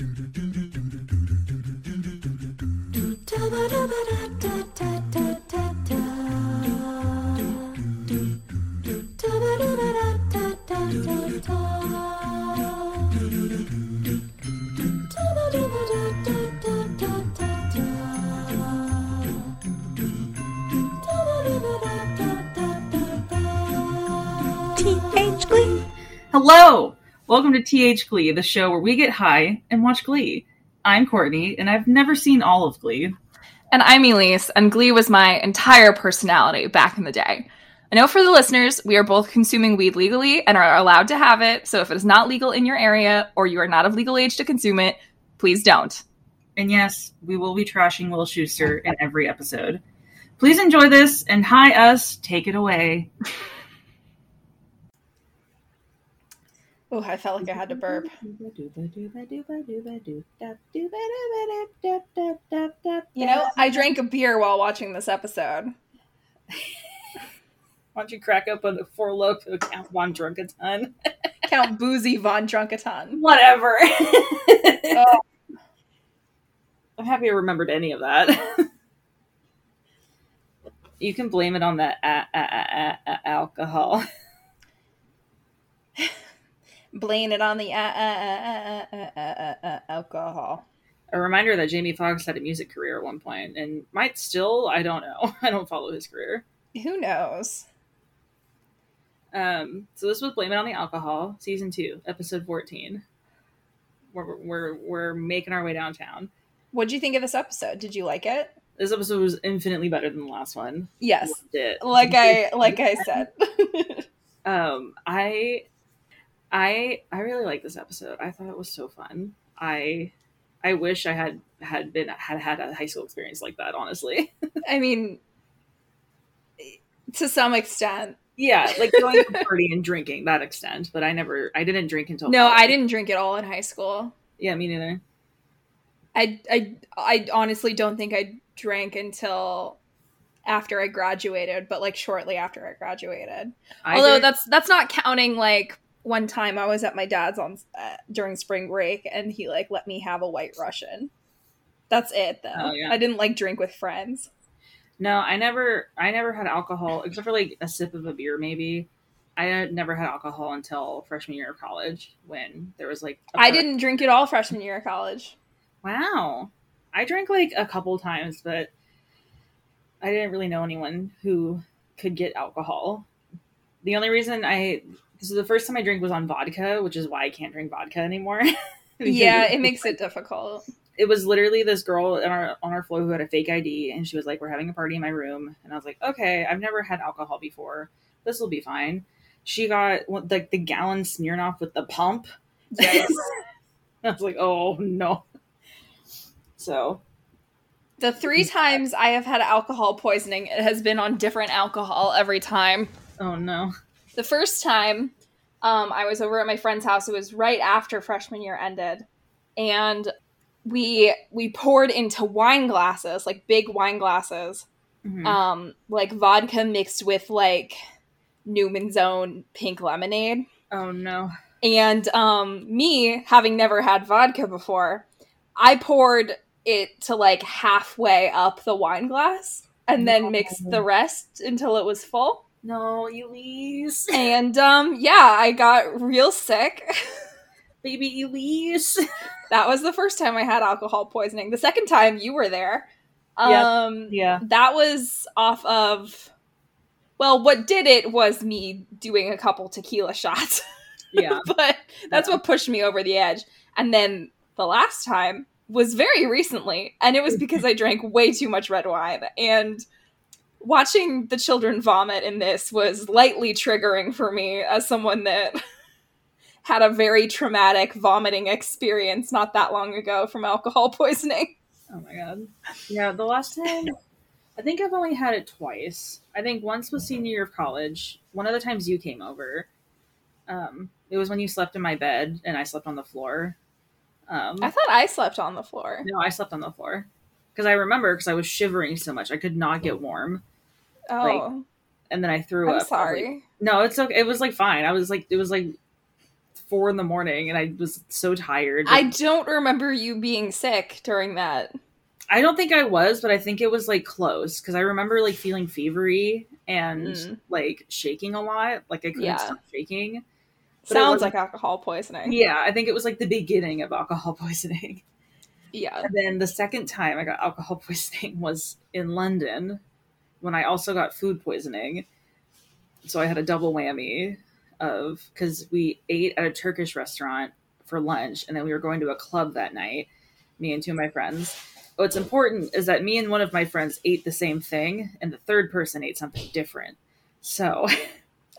TH Welcome to TH Glee, the show where we get high and watch Glee. I'm Courtney, and I've never seen all of Glee. And I'm Elise, and Glee was my entire personality back in the day. I know for the listeners, we are both consuming weed legally and are allowed to have it, so if it is not legal in your area or you are not of legal age to consume it, please don't. And yes, we will be trashing Will Schuester in every episode. Please enjoy this, and hi us, take it away. Oh, I felt like I had to burp. You know, I drank a beer while watching this episode. Why don't you crack up a four loaf to count one drunk a ton? Count Boozy Von Drunkaton. Whatever. Oh. I'm happy I remembered any of that. you can blame it on the a- a- a- a- alcohol. Blame it on the uh, uh, uh, uh, uh, uh, alcohol. A reminder that Jamie Foxx had a music career at one point and might still. I don't know. I don't follow his career. Who knows? Um, so this was Blame It on the Alcohol, season two, episode 14. We're, we're, we're making our way downtown. What'd you think of this episode? Did you like it? This episode was infinitely better than the last one. Yes. Like I like I said. um, I, I, I really like this episode. I thought it was so fun. I, I wish I had had been had had a high school experience like that. Honestly, I mean, to some extent. yeah, like going to a party and drinking that extent. But I never, I didn't drink until No, college. I didn't drink at all in high school. Yeah, me neither. I I I honestly don't think I drank until after I graduated, but like shortly after I graduated. I Although that's that's not counting like one time I was at my dad's on uh, during spring break and he like let me have a white Russian. That's it though. Oh, yeah. I didn't like drink with friends. No, I never I never had alcohol except for like a sip of a beer maybe. I had never had alcohol until freshman year of college when there was like I didn't drink at all freshman year of college. Wow. I drank like a couple times, but I didn't really know anyone who could get alcohol. The only reason I so the first time I drank was on vodka, which is why I can't drink vodka anymore. Yeah, it makes it difficult. it was literally this girl on our on our floor who had a fake ID, and she was like, "We're having a party in my room," and I was like, "Okay, I've never had alcohol before. This will be fine." She got like the gallon Smirnoff with the pump. Yes. I was like, "Oh no!" So The three mm. times I have had alcohol poisoning, it has been on different alcohol every time. oh no, The first time, um, I was over at my friend's house. It was right after freshman year ended, and we we poured into wine glasses, like big wine glasses, Mhm. um, like vodka mixed with like Newman's Own pink lemonade. oh no, And um, me, having never had vodka before, I poured it to like halfway up the wine glass and then mixed the rest until it was full. No, Elise, And um, yeah, I got real sick. baby Elise. that was the first time I had alcohol poisoning. The second time you were there. Yep. Um, yeah, that was off of. Well, what did it was me doing a couple tequila shots. yeah. but that's Yeah. what pushed me over the edge. And then the last time was very recently, and it was because I drank way too much red wine. And watching the children vomit in this was lightly triggering for me as someone that had a very traumatic vomiting experience not that long ago from alcohol poisoning. Oh my god. Yeah, the last time I think I've only had it twice. I think once was senior year of college. One of the times you came over. Um, it was when you slept in my bed and I slept on the floor. Um, I thought I slept on the floor. no, I slept on the floor because I remember because I was shivering so much I could not get warm, Oh, and then I threw I'm up. sorry. No, it's okay. It was like fine. I was like, it was like four in the morning, and I was so tired. I don't remember you being sick during that. I don't think I was, but I think it was like close because I remember like feeling fevery and Mm. like shaking a lot. Like I couldn't Yeah. stop shaking. Sounds like alcohol poisoning. Yeah, I think it was like the beginning of alcohol poisoning. Yeah. And then the second time I got alcohol poisoning was in London when I also got food poisoning. So I had a double whammy of because we ate at a Turkish restaurant for lunch and then we were going to a club that night, me and two of my friends. What's important is that me and one of my friends ate the same thing and the third person ate something different. So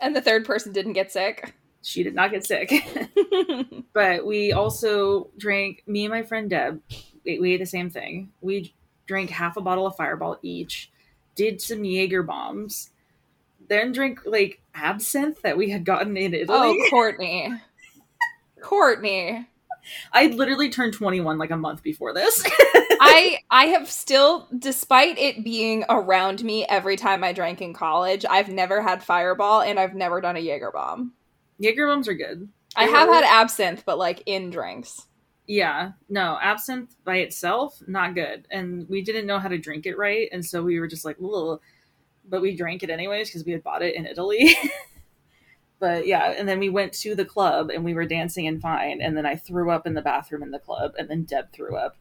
And the third person didn't get sick. She did not get sick. but we also drank me and my friend deb we, we ate the same thing we drank half a bottle of fireball each did some jaeger bombs then drank like absinthe that we had gotten in italy oh, Courtney. Courtney. i literally turned 21 like a month before this I I have still despite it being around me every time I drank in college, I've never had fireball and I've never done a Jaeger bomb. Jaeger bombs are good I have were- had absinthe, but like in drinks. yeah no absinthe by itself not good and we didn't know how to drink it right and so we were just like Ugh. but we drank it anyways because we had bought it in italy but yeah and then we went to the club and we were dancing and fine and then i threw up in the bathroom in the club and then deb threw up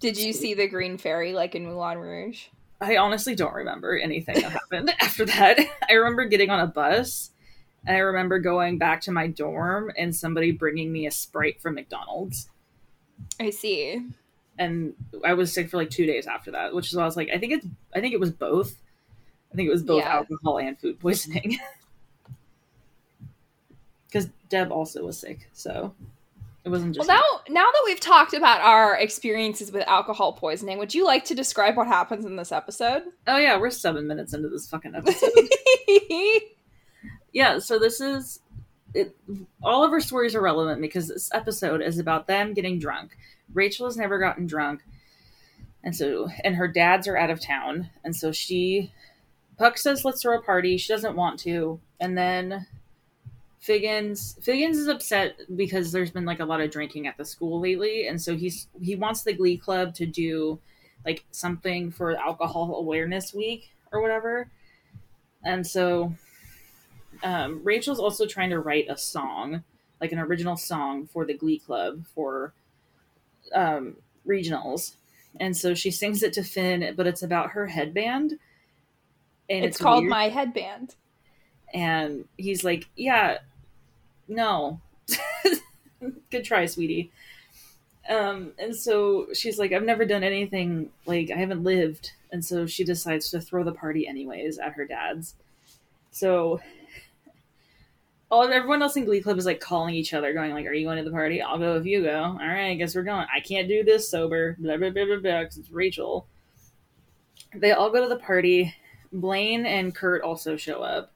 Did you see the green fairy like in Moulin Rouge? i honestly don't remember anything that happened after that i remember getting on a bus and i remember going back to my dorm and somebody bringing me a sprite from mcdonald's I see. and I was sick for like two days after that, which is why I was like, I think it's, I think it was both. I think it was both Yeah. alcohol and food poisoning. Because Deb also was sick, so it wasn't Well, just. now now that we've talked about our experiences with alcohol poisoning, would you like to describe what happens in this episode? oh yeah, we're seven minutes into this fucking episode. yeah, so this is it. All of her stories are relevant because this episode is about them getting drunk. Rachel has never gotten drunk, and so and her dads are out of town, and so she Puck says let's throw a party. She doesn't want to, and then Figgins Figgins is upset because there's been like a lot of drinking at the school lately, and so he's he wants the Glee Club to do like something for Alcohol Awareness Week or whatever, and so um, Rachel's also trying to write a song, like an original song for the Glee Club for um, regionals, and so she sings it to Finn, but it's about her headband, and it's, called weird. My Headband. and he's like, "Yeah, no, good try, sweetie." Um, and so she's like, "I've never done anything like I haven't lived," and so she decides to throw the party anyways at her dad's. So Oh, all everyone else in Glee Club is like calling each other, going like, "Are you going to the party? I'll go if you go. All right, I guess we're going. I can't do this sober. Blah blah blah blah blah. Because it's Rachel." They all go to the party. Blaine and Kurt also show up.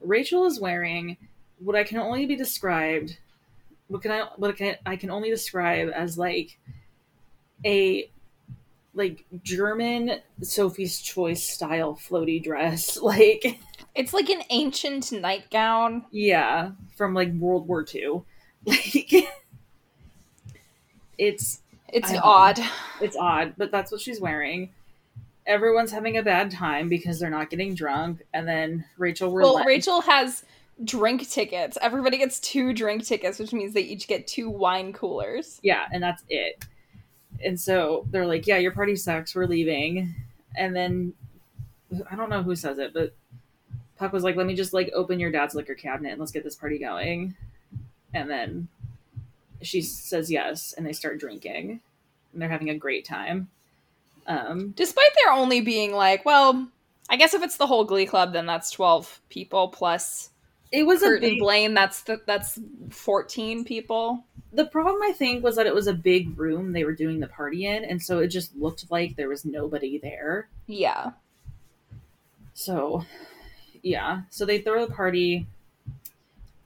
Rachel is wearing what I can only be described. What can I? What can I can only describe as like a like German Sophie's Choice style floaty dress. Like It's like an ancient nightgown. yeah, from like World War II. Like it's It's I know. odd. it's odd, but that's what she's wearing. Everyone's having a bad time because they're not getting drunk, and then Rachel Well. Rachel has drink tickets. Everybody gets two drink tickets, which means they each get two wine coolers. Yeah, and that's it. And so they're like, "Yeah, your party sucks. We're leaving." And then I don't know who says it, but Puck was like, "Let me just like open your dad's liquor cabinet and let's get this party going." And then she says yes, and they start drinking, and they're having a great time. Um, Despite there only being like, well, I guess if it's the whole Glee Club, then that's twelve people plus it was a big Blaine. That's the, that's fourteen people. the problem I think was that it was a big room they were doing the party in, and so it just looked like there was nobody there. Yeah. So, yeah. So they throw the party.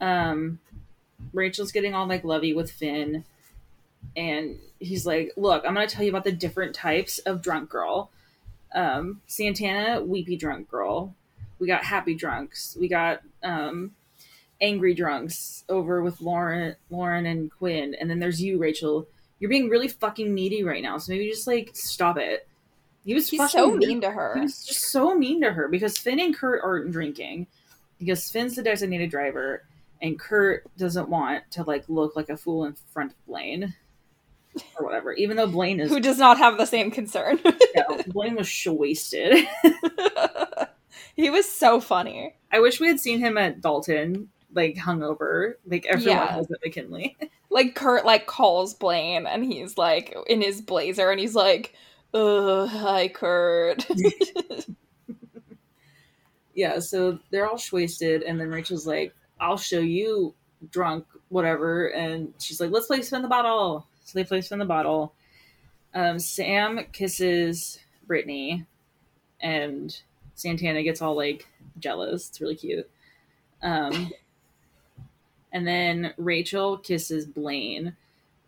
Um, Rachel's getting all like lovey with Finn, and he's like, "Look, I'm gonna tell you about the different types of drunk girl. Um, Santana, weepy drunk girl. We got happy drunks. We got um, angry drunks over with Lauren, Lauren and Quinn, and then there's you, Rachel. You're being really fucking needy right now, so maybe just like stop it. He was He's so mean to her. He was just so mean to her because Finn and Kurt aren't drinking because Finn's the designated driver and Kurt doesn't want to like look like a fool in front of Blaine or whatever. Even though Blaine is Who does not have the same concern. yeah, Blaine was sh- wasted. he was so funny. I wish we had seen him at Dalton, like hungover, like everyone Yeah. was at McKinley. Like Kurt like calls Blaine and he's like in his blazer and he's like, "Ugh, hi Kurt." yeah, so they're all wasted, and then Rachel's like, "I'll show you drunk, whatever," and she's like, "Let's play spin the bottle." So they play spin the bottle. Um, Sam kisses Brittany, and Santana gets all like jealous. It's really cute. Um, and then Rachel kisses Blaine,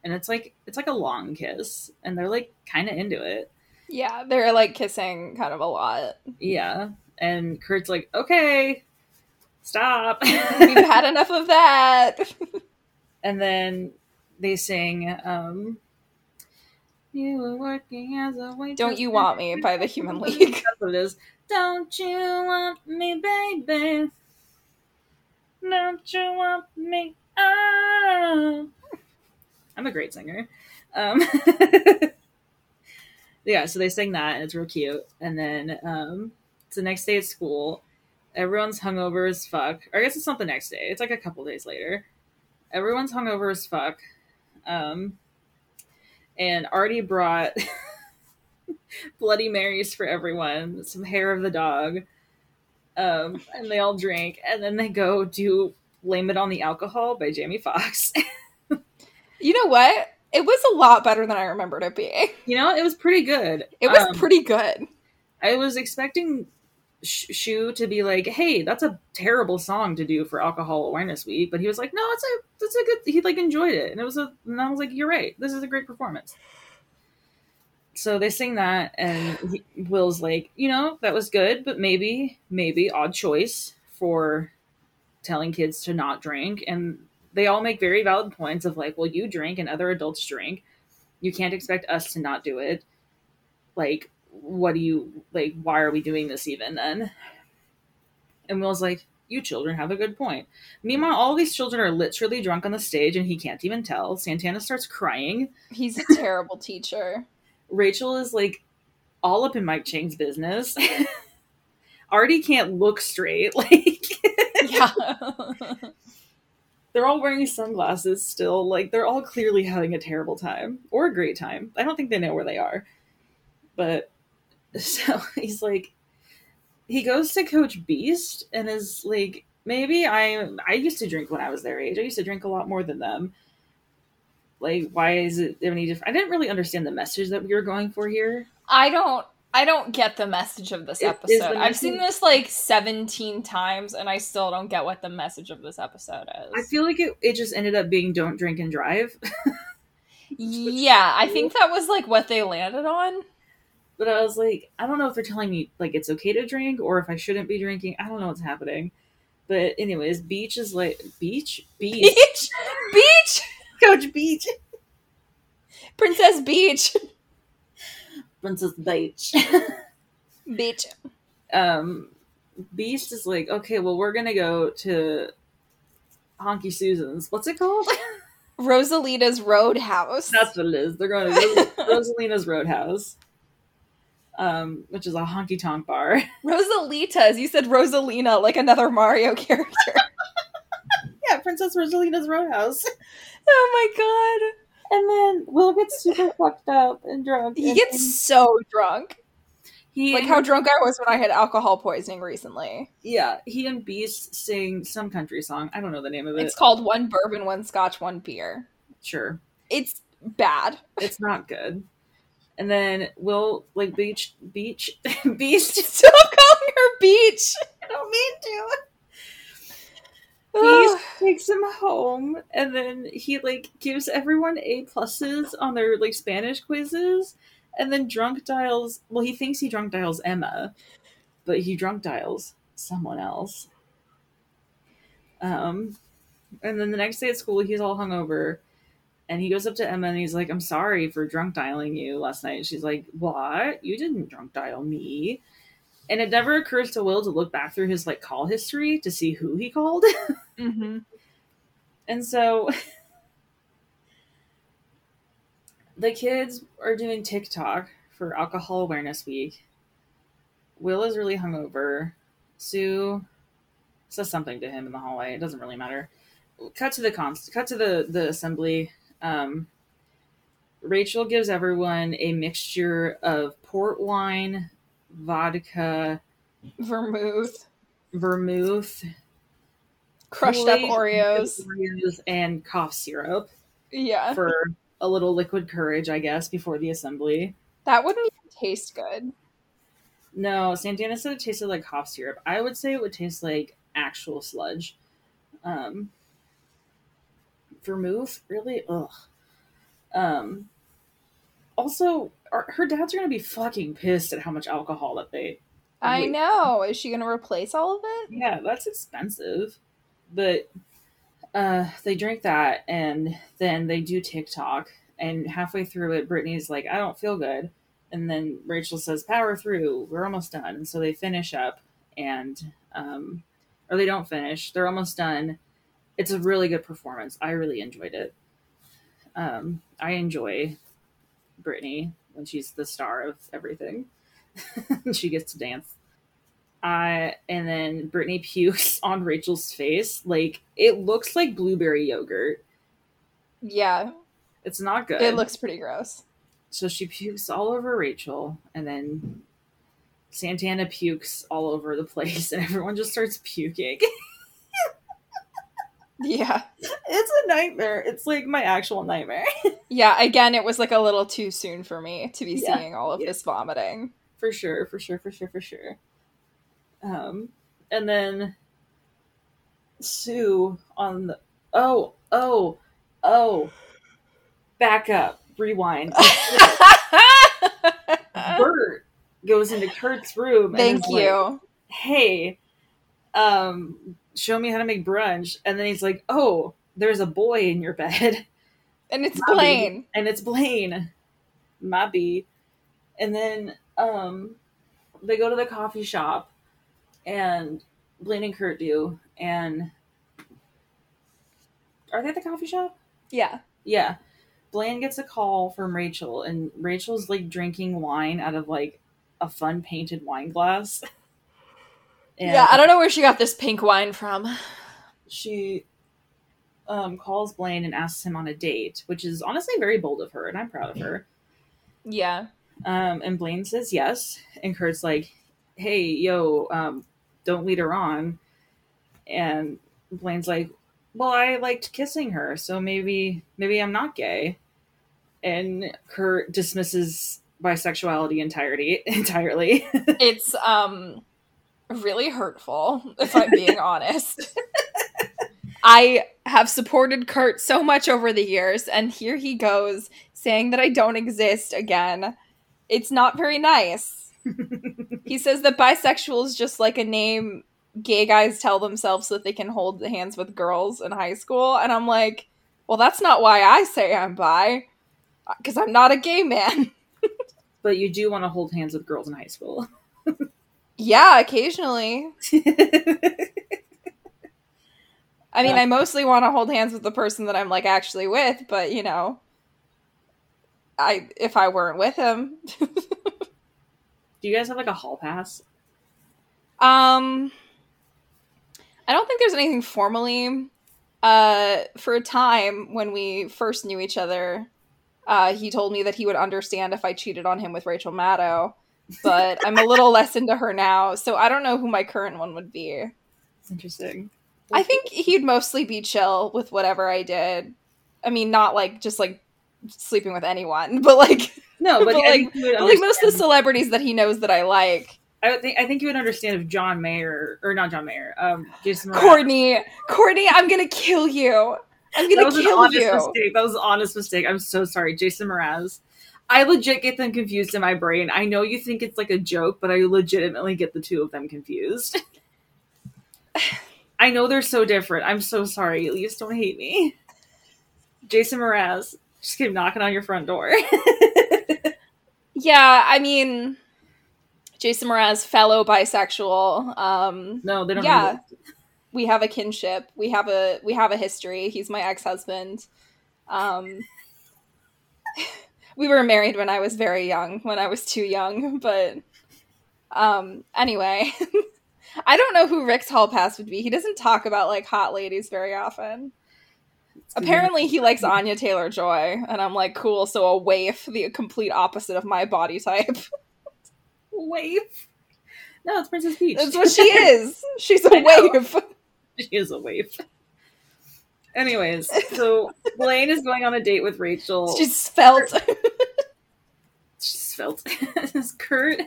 and it's like it's like a long kiss, and they're like kind of into it. yeah, they're like kissing kind of a lot. Yeah. And Kurt's like, okay, stop. We've had enough of that. and then they sing, um, You were working as a waitress. Don't You Want Me by the Human League. That's it is. Don't you want me, baby? Don't you want me? Oh. I'm a great singer. Um, yeah, so they sing that, and it's real cute. And then um, it's the next day at school. Everyone's hungover as fuck. Or I guess it's not the next day. It's like a couple days later. Everyone's hungover as fuck. Um, and Artie brought Bloody Marys for everyone, some hair of the dog. Um, and they all drink, and then they go do Blame It on the Alcohol by Jamie Foxx. You know what? It was a lot better than I remembered it being. you know, it was pretty good. It was Um, pretty good. I was expecting Schue to be like, "Hey, that's a terrible song to do for Alcohol Awareness Week," but he was like, "No, it's a, it's a good." He like enjoyed it, and it was a. And I was like, "You're right. This is a great performance." So they sing that, and he, Will's like, "You know, that was good, but maybe, maybe odd choice for telling kids to not drink." And they all make very valid points of like, "Well, you drink, and other adults drink. You can't expect us to not do it." Like, what do you like why are we doing this even then? And will's like you children have a good point. Meanwhile all these children are literally drunk on the stage and he can't even tell. Santana starts crying. He's a terrible teacher. rachel is like all up in mike chang's business. Artie can't look straight like Yeah. they're all wearing sunglasses still like they're all clearly having a terrible time or a great time. I don't think they know where they are. But so he's like he goes to coach Beiste and is like maybe i i used to drink when i was their age i used to drink a lot more than them like why is it any different i didn't really understand the message that we were going for here I don't I don't get the message of this Is- is episode. the I've seen this like 17 times and I still don't get what the message of this episode is. i feel like it, it just ended up being don't drink and drive yeah, I think that was like what they landed on. But I was like, I don't know if they're telling me like it's okay to drink or if I shouldn't be drinking. I don't know what's happening. But anyways, Beach is like Beach, Beach, Beach! Beach! Coach Beach, Princess Beach! Princess Beach. Beach. um, Beiste is like, okay, well, we're gonna go to Honky Susan's. What's it called? Rosalita's Roadhouse. That's what it is. They're going to Ros- Rosalina's Roadhouse, um, which is a honky tonk bar. Rosalita's. You said Rosalina like another Mario character. yeah, Princess Rosalina's Roadhouse. oh my god. And then Will gets super fucked up and drunk. He and- gets so drunk. he Like how drunk I was when I had alcohol poisoning recently. Yeah, he and Beiste sing some country song. I don't know the name of it. It's called One Bourbon, One Scotch, One Beer. sure. It's bad. It's not good. And then Will like Beach Beach Beiste Stop calling her Beach. I don't mean to. Beiste takes him home and then he like gives everyone A pluses on their like Spanish quizzes and then drunk dials well he thinks he drunk dials Emma, but he drunk dials someone else. Um, and then the next day at school, he's all hungover, and he goes up to Emma and he's like, "I'm sorry for drunk dialing you last night." And she's like, "What? You didn't drunk dial me." And it never occurs to Will to look back through his like call history to see who he called. Mm-hmm. And so the kids are doing TikTok for Alcohol Awareness Week. Will is really hungover. Sue says something to him in the hallway. It doesn't really matter. Cut to the cons. Cut to the the assembly. Um, Rachel gives everyone a mixture of port wine, vodka, Vermouth, vermouth, crushed up Oreos. Oreos, and cough syrup Yeah, for a little liquid courage, I guess, before the assembly. that wouldn't taste good. No, Santana said it tasted like cough syrup. I would say it would taste like actual sludge. Um, vermouth, really? Ugh. Um, also, our, her dads are gonna be fucking pissed at how much alcohol that they. I Wait. know. Is she gonna replace all of it? Yeah, that's expensive, but uh, they drink that and then they do TikTok. And halfway through it, Brittany's like, "I don't feel good," and then Rachel says, "Power through. We're almost done." And so they finish up, and um, or they don't finish. They're almost done. It's a really good performance. I really enjoyed it. Um, I enjoy Brittany when she's the star of everything. she gets to dance. Uh, and then Brittany pukes on Rachel's face. Like it looks like blueberry yogurt. Yeah, It's not good. it looks pretty gross. so she pukes all over Rachel, and then Santana pukes all over the place, and everyone just starts puking. Yeah, it's a nightmare. It's like my actual nightmare. yeah. Again, it was like a little too soon for me to be Yeah. seeing all of Yeah. this vomiting. for sure, for sure, for sure, for sure. Um, and then Sue on the oh oh oh, back up, rewind. Burt goes into Kurt's room. and Thank is like, you. hey, um, show me how to make brunch. And then he's like, oh, there's a boy in your bed. And it's Bobby. Blaine. And it's Blaine. Mabby. And then um, they go to the coffee shop, and Blaine and Kurt do. And are they at the coffee shop? Yeah. Yeah. Blaine gets a call from Rachel, and Rachel's like drinking wine out of like a fun painted wine glass. And Yeah, I don't know where she got this pink wine from. she um, calls Blaine and asks him on a date, which is honestly very bold of her, and I'm proud of her. Yeah. Um, and Blaine says yes, and Kurt's like, "Hey, yo, um, don't lead her on." And Blaine's like, "Well, I liked kissing her, so maybe maybe I'm not gay." And Kurt dismisses bisexuality entirety entirely. It's um really hurtful, if I'm being honest. I have supported Kurt so much over the years, and here he goes saying that I don't exist again. It's not very nice. he says that bisexual is just like a name gay guys tell themselves so that they can hold hands with girls in high school. And I'm like, well, that's not why I say I'm bi, because I'm not a gay man. but you do want to hold hands with girls in high school. Yeah, occasionally. I mean, Yeah. I mostly want to hold hands with the person that I'm like actually with, but you know, I if I weren't with him, do you guys have like a hall pass? um, I don't think there's anything formally. Uh, for a time when we first knew each other, uh, he told me that he would understand if I cheated on him with Rachel Maddow, but I'm a little less into her now, so I don't know who my current one would be. It's interesting. I think he'd mostly be chill with whatever I did. I mean, not like just like sleeping with anyone, but like, no, but, but, like- think you would but, like most of the celebrities that he knows that I like. I think I think you would understand if John Mayer or not John Mayer, um, Jason Mraz- Courtney, Courtney, I'm gonna kill you. I'm gonna was an kill honest you. mistake. That was an honest mistake. I'm so sorry, Jason Mraz. I legit get them confused in my brain. I know you think it's like a joke, but I legitimately get the two of them confused. I know they're so different. I'm so sorry. At least don't hate me. Jason Mraz just keep knocking on your front door. yeah, I mean, Jason Mraz, fellow bisexual. Um, no, they don't. Yeah, we have a kinship. We have a we have a history. He's my ex husband. Um, we were married when I was very young, when I was too young, but um, anyway. I don't know who Rick's hall pass would be. He doesn't talk about like hot ladies very often. Apparently, he likes Anya Taylor Joy, and I'm like, cool. So a waif, the complete opposite of my body type. waif? No, it's Princess Peach. That's what she is. She's a waif. She is a waif. Anyways, so Blaine is going on a date with Rachel. She's felt. She's felt. Kurt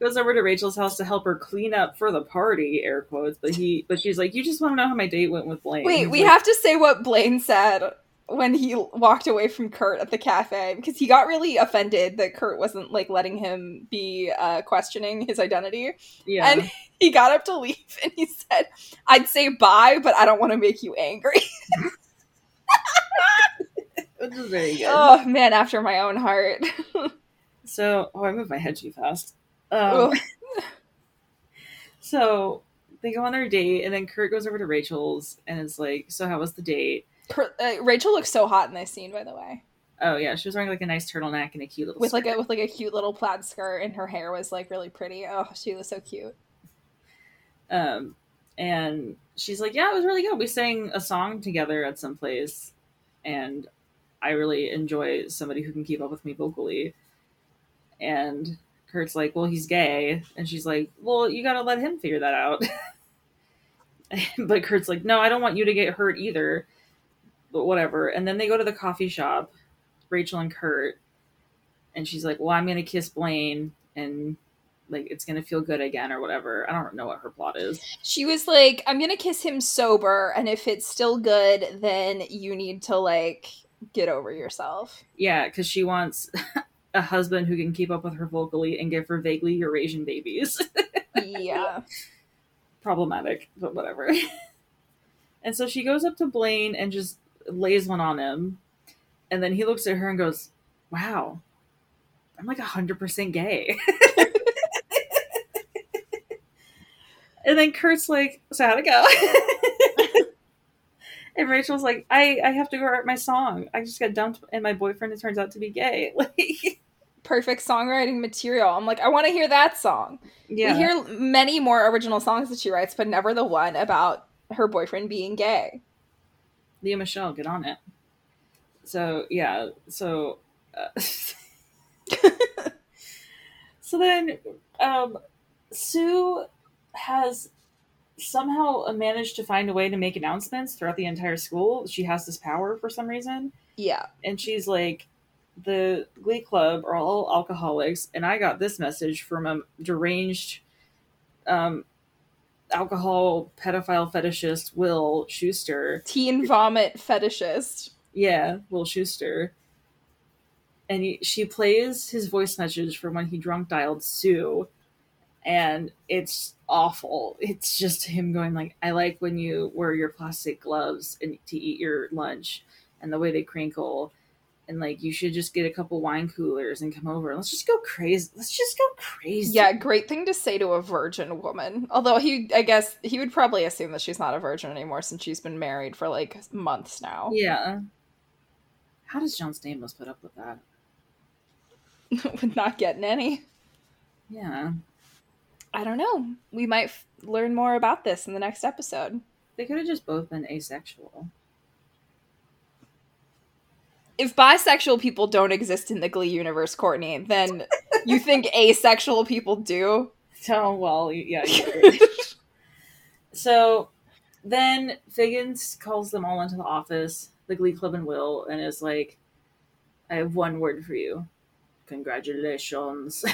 goes over to Rachel's house to help her clean up for the party, air quotes. But he, but she's like, "You just want to know how my date went with Blaine." Wait, He's we like, have to say what Blaine said when he walked away from Kurt at the cafe because he got really offended that Kurt wasn't like letting him be uh, questioning his identity. Yeah, and he got up to leave and he said, "I'd say bye, but I don't want to make you angry." which is very good. oh man, after my own heart. So, oh, I moved my head too fast. Um, so they go on their date, and then Kurt goes over to Rachel's and is like, "So how was the date?" Kurt, uh, Rachel looks so hot in this scene, by the way. Oh yeah, she was wearing like a nice turtleneck and a cute little with skirt. like a with like a cute little plaid skirt, and her hair was like really pretty. Oh, she was so cute. Um, and she's like, "Yeah, it was really good. We sang a song together at some place, and I really enjoy somebody who can keep up with me vocally." And Kurt's like, "Well, he's gay," and she's like, "Well, you got to let him figure that out." but Kurt's like, "No, I don't want you to get hurt either." But whatever. And then they go to the coffee shop, Rachel and Kurt, and she's like, "Well, I'm gonna kiss Blaine and." Like it's gonna feel good again, or whatever. I don't know what her plot is. She was like, "I'm gonna kiss him sober, and if it's still good, then you need to like get over yourself." Yeah, because she wants a husband who can keep up with her vocally and give her vaguely Eurasian babies. yeah, Problematic, but whatever. and so she goes up to Blaine and just lays one on him. And then he looks at her and goes, Wow, I'm like 100% gay. and then Kurt's like, So how'd it go? and Rachel's like, I, I have to go write my song. I just got dumped and my boyfriend it turns out to be gay. Like perfect songwriting material. I'm like, I want to hear that song. Yeah. We hear many more original songs that she writes, but never the one about her boyfriend being gay. Lea Michele, get on it. So yeah, so uh, so then um, Sue has somehow managed to find a way to make announcements throughout the entire school. She has this power for some reason, Yeah. and she's like, "The Glee Club are all alcoholics," and I got this message from a deranged. Um, alcohol pedophile fetishist Will Schuester Teen vomit fetishist. Yeah, Will Schuester. And he, she plays his voice message from when he drunk dialed Sue, and it's awful. It's just him going like, "I like when you wear your plastic gloves and to eat your lunch, and the way they crinkle, and like you should just get a couple wine coolers and come over. Let's just go crazy. Let's just go crazy." Yeah, great thing to say to a virgin woman. Although he, I guess, he would probably assume that she's not a virgin anymore since she's been married for like months now. yeah. How does John Stamos put up with that? With not getting any. Yeah, I don't know. We might f- learn more about this in the next episode. they could have just both been asexual. If bisexual people don't exist in the Glee universe, Courtney, then you think asexual people do? Oh well, yeah. so then Figgins calls them all into the office, the Glee Club and Will, and is like, "I have one word for you. Congratulations."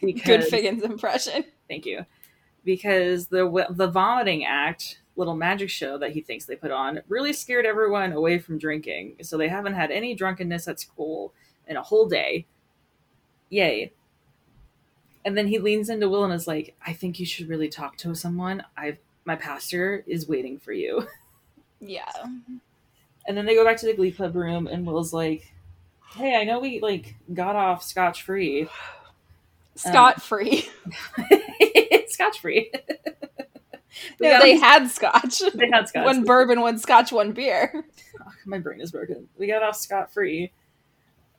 Good Figgins impression. Thank you. Because the the vomiting act, little magic show that he thinks they put on, really scared everyone away from drinking. So they haven't had any drunkenness at school in a whole day. Yay. And then he leans into Will and is like, I think you should really talk to someone. I've my pastor is waiting for you. Yeah. And then they go back to the Glee Club room, and Will's like, "Hey, I know we like got off scotch free, Scot free. Um, scotch free. no, they had scotch. they had scotch. One bourbon, one scotch, one beer. my brain is broken. We got off scot free.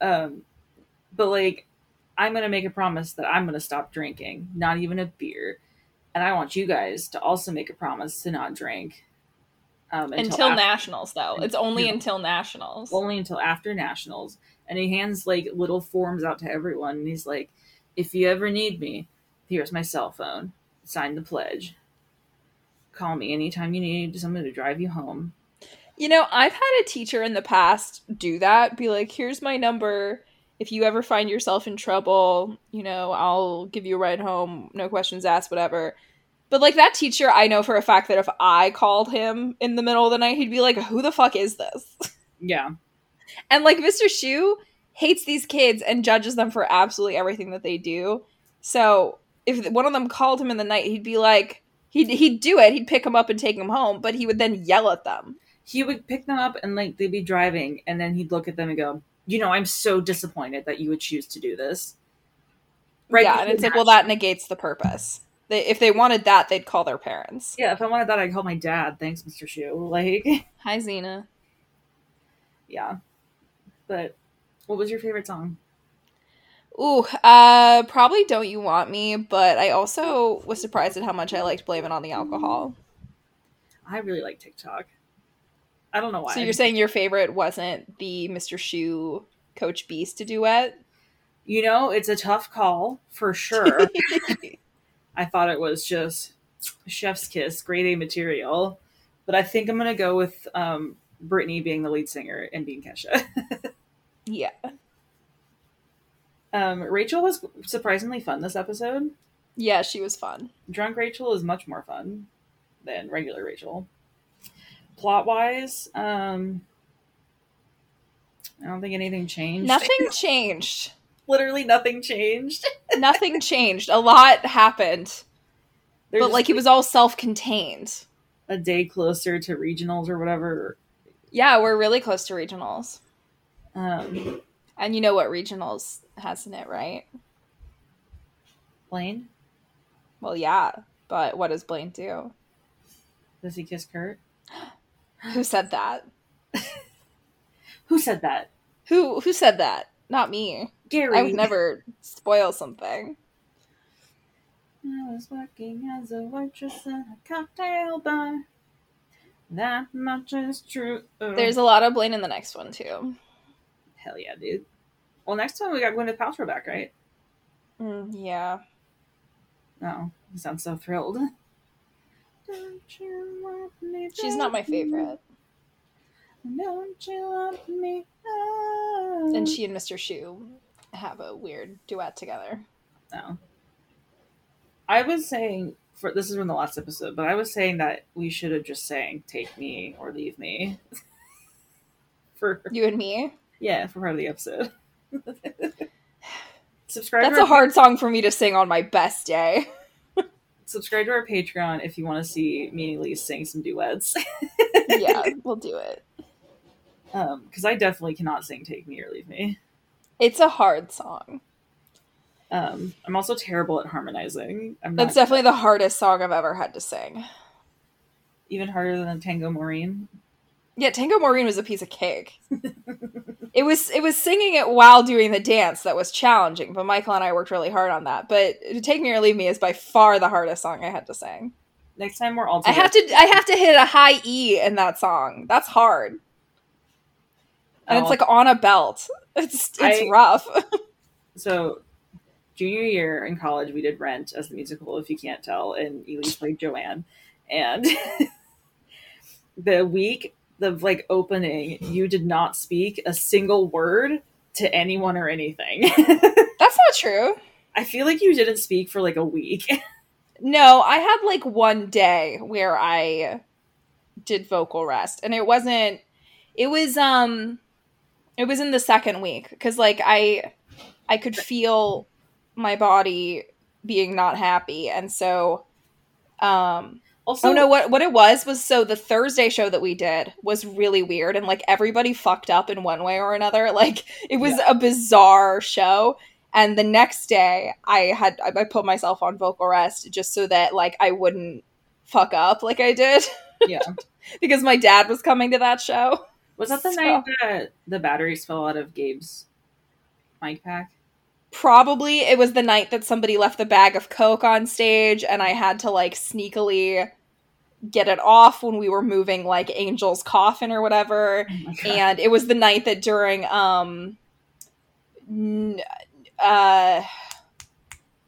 Um, but like, I'm gonna make a promise that I'm gonna stop drinking, not even a beer, and I want you guys to also make a promise to not drink um, Until, af- nationals, though. It's only until nationals. only until after nationals. And he hands like little forms out to everyone, and he's like, "If you ever need me, here's my cell phone. Sign the pledge. Call me anytime you need someone to drive you home." You know, I've had a teacher in the past do that. Be like, here's my number. If you ever find yourself in trouble, you know, I'll give you a ride home. No questions asked, whatever. But like that teacher, I know for a fact that if I called him in the middle of the night, he'd be like, who the fuck is this? Yeah, And like Mr. Schue hates these kids and judges them for absolutely everything that they do. So if one of them called him in the night, he'd be like, he'd, he'd do it. He'd pick them up and take them home, but he would then yell at them. he would pick them up and like they'd be driving, and then he'd look at them and go, "You know, I'm so disappointed that you would choose to do this." Right? Yeah, and it's like, well, that negates the purpose. They, if they wanted that, they'd call their parents. Yeah, if I wanted that, I'd call my dad. Thanks, Mr. Schue. Like, Hi, Xena. yeah. But what was your favorite song? Ooh, uh, probably "Don't You Want Me," but I also was surprised at how much I liked "Blame It on the Alcohol." I really like TikTok. I don't know why. So you're saying your favorite wasn't the Mr. Schue Coach Beiste to duet? You know, it's a tough call for sure. I thought it was just chef's kiss, grade A material. But I think I'm gonna go with um, Brittany being the lead singer and being Kesha. yeah. Um, Rachel was surprisingly fun this episode. Yeah, she was fun. Drunk Rachel is much more fun than regular Rachel. Plot wise, um, I don't think anything changed. Nothing changed. Literally nothing changed. Nothing changed. A lot happened, They're but like it was all self-contained. a day closer to regionals or whatever. Yeah, we're really close to regionals. Um, And you know what regionals has in it, right? Blaine, Well, yeah, but what does Blaine do? does he kiss Kurt? Who said that? Who said that? Who who said that? Not me. Gary. I would never spoil something. I was working as a waitress at a cocktail bar. That much is true. There's a lot of Blaine in the next one too. Hell yeah, dude. Well, next time we got Gwyneth Paltrow back, right? Mm, yeah. Oh, you sound so thrilled. Don't you want me She's not my favorite. Don't you want me? Oh. And she and Mr. Schue have a weird duet together. No. I was saying for this is from the last episode, but I was saying that we should have just sang "Take Me" or "Leave Me" for You and me? Yeah for part of the episode. subscribe. That's a hard song for me to sing on my best day. subscribe to our Patreon if you want to see me and Elise sing some duets. yeah, we'll do it. Um, because I definitely cannot sing "Take Me" or "Leave Me." It's a hard song. Um, I'm also terrible at harmonizing. I'm That's definitely the hardest song I've ever had to sing. even harder than Tango Maureen. Yeah, Tango Maureen was a piece of cake. It was it was singing it while doing the dance that was challenging, but Michael and I worked really hard on that. But Take Me or Leave Me is by far the hardest song I had to sing. Next time we're all together. I have to I have to hit a high E in that song. That's hard. And Oh. it's like on a belt. It's it's I- rough. so junior year in college we did rent as the musical if you can't tell and elise played joanne and the week of like opening you did not speak a single word to anyone or anything That's not true. i feel like you didn't speak for like a week No, I had like one day where I did vocal rest and it wasn't it was um it was in the second week cuz like I I could feel my body being not happy and so um Also, oh no, what what it was was so the Thursday show that we did was really weird and like everybody fucked up in one way or another. Like it was a bizarre show. And the next day I had I put myself on vocal rest just so that like I wouldn't fuck up like I did. Yeah. because my dad was coming to that show. Was that the So- night that the batteries fell out of Gabe's mic pack? Probably it was the night that somebody left the bag of Coke on stage and I had to like sneakily get it off when we were moving like Angel's coffin or whatever. Oh. And it was the night that during um n- uh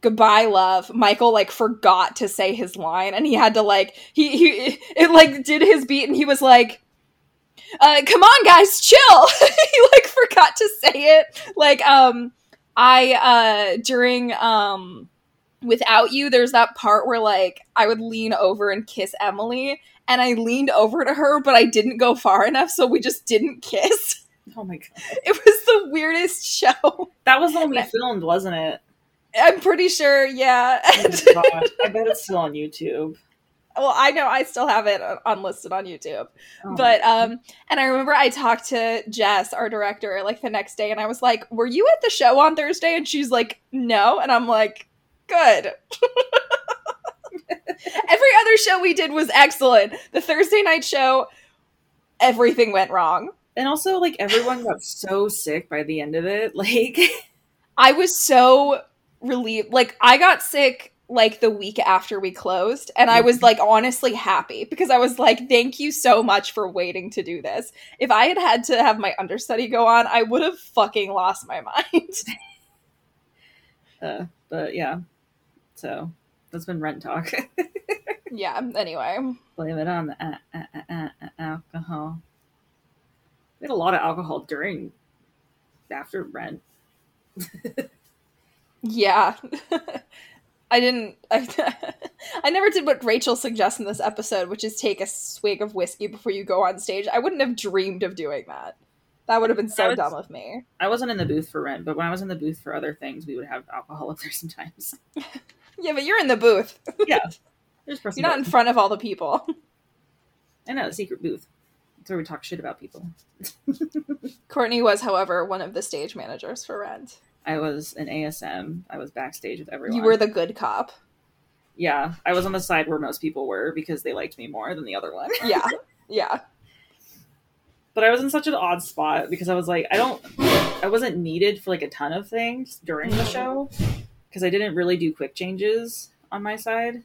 goodbye love michael like forgot to say his line and he had to like he he it like did his beat and he was like uh come on guys chill he like forgot to say it like um i uh during um without you there's that part where like i would lean over and kiss emily and i leaned over to her but i didn't go far enough so we just didn't kiss. Oh my god, it was the weirdest show. That was the one we filmed, wasn't it? i'm pretty sure yeah. Oh my gosh, I bet it's still on YouTube. Well i know i still have it unlisted on youtube. Oh. But um and i remember i talked to jess our director like the next day and i was like were you at the show on thursday? And she's like no. And i'm like good. Every other show we did was excellent. The thursday night show everything went wrong. And also like everyone got so sick by the end of it. Like, i was so relieved. Like i got sick like the week after we closed and i was like honestly happy because i was like thank you so much for waiting to do this if i had had to have my understudy go on i would have fucking lost my mind uh, but yeah. So that's been rent talk. yeah anyway Blame it on the uh, uh, uh, uh, uh, alcohol. We had a lot of alcohol during, after rent. yeah i didn't I, I never did what rachel suggests in this episode which is take a swig of whiskey before you go on stage i wouldn't have dreamed of doing that that would have been so was- dumb of me I wasn't in the booth for rent, but when I was in the booth for other things, we would have alcohol up there sometimes. yeah but you're in the booth There's you're not in front of all the people I know, the secret booth. That's where we talk shit about people. Courtney was, however, one of the stage managers for Rent. I was an ASM. I was backstage with everyone. You were the good cop. yeah. I was on the side where most people were because they liked me more than the other one. Yeah. Yeah. But I was in such an odd spot because I was like, I don't, I wasn't needed for like a ton of things during the show because I didn't really do quick changes on my side.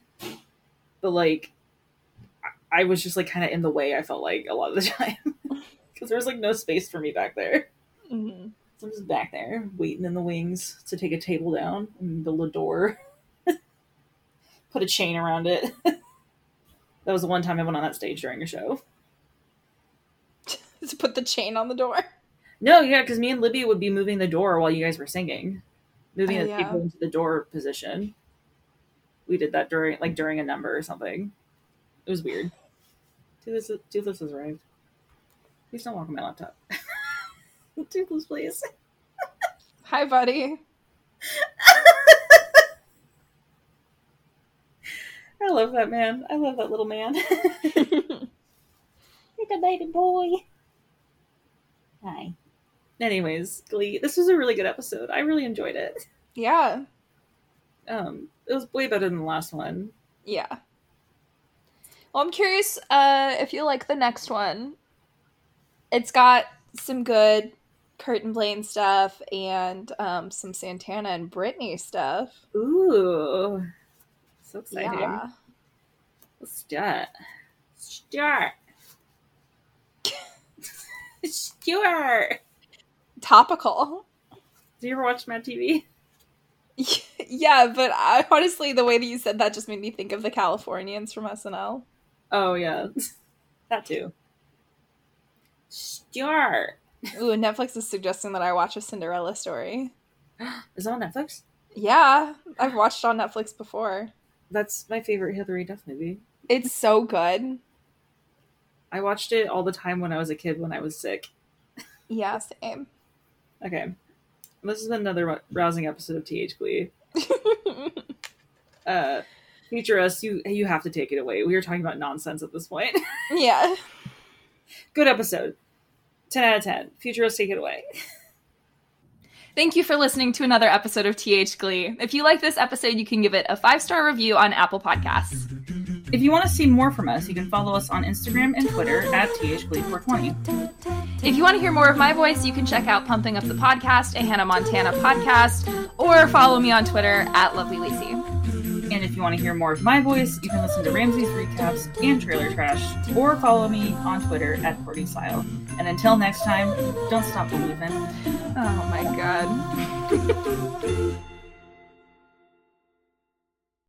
But like, I- was just like kind of in the way. I felt like a lot of the time because there was like no space for me back there. Mhm. So I'm just back there waiting in the wings to take a table down and build a door. Put a chain around it. that was the one time I went on that stage during a show. to put the chain on the door. No, yeah, because me and Libby would be moving the door while you guys were singing, moving Oh, the yeah. people into the door position. We did that during like during a number or something. It was weird. Toothless, Toothless has arrived. Please don't walk on my laptop. Toothless, please. Hi, buddy. I love that man. I love that little man. He's a baby boy. Hi. Anyways, Glee. This was a really good episode. I really enjoyed it. yeah. Um, it was way better than the last one. Yeah. Well, I'm curious uh, if you like the next one. It's got some good Kurt and Blaine stuff and um, some Santana and Brittany stuff. Ooh, so exciting! Yeah. Let's start. Start. Start. Topical. Do you ever watch Mad TV? yeah, but I, honestly, the way that you said that just made me think of the Californians from SNL. Oh yeah, that too. Start. Ooh, Netflix is suggesting that I watch a Cinderella story. Is that on Netflix? Yeah, I've watched it on Netflix before. That's my favorite Hilary Duff movie. It's so good. I watched it all the time when I was a kid when I was sick. Yeah, same. Okay, this is another rousing episode of TH Glee. Uh, Feature us. You you have to take it away. We are talking about nonsense at this point. Yeah. Good episode. Ten out of ten. Future us. Take it away. Thank you for listening to another episode of TH Glee. If you like this episode, you can give it a five star review on Apple Podcasts. If you want to see more from us, you can follow us on Instagram and Twitter at THGlee420. If you want to hear more of my voice, you can check out Pumping Up the Podcast, a Hannah Montana podcast, or follow me on Twitter at Lovely Lacey. If you want to hear more of my voice, you can listen to Ramsey's recaps and trailer trash, or follow me on Twitter at Courtney. And until next time, don't stop believing. Oh my god.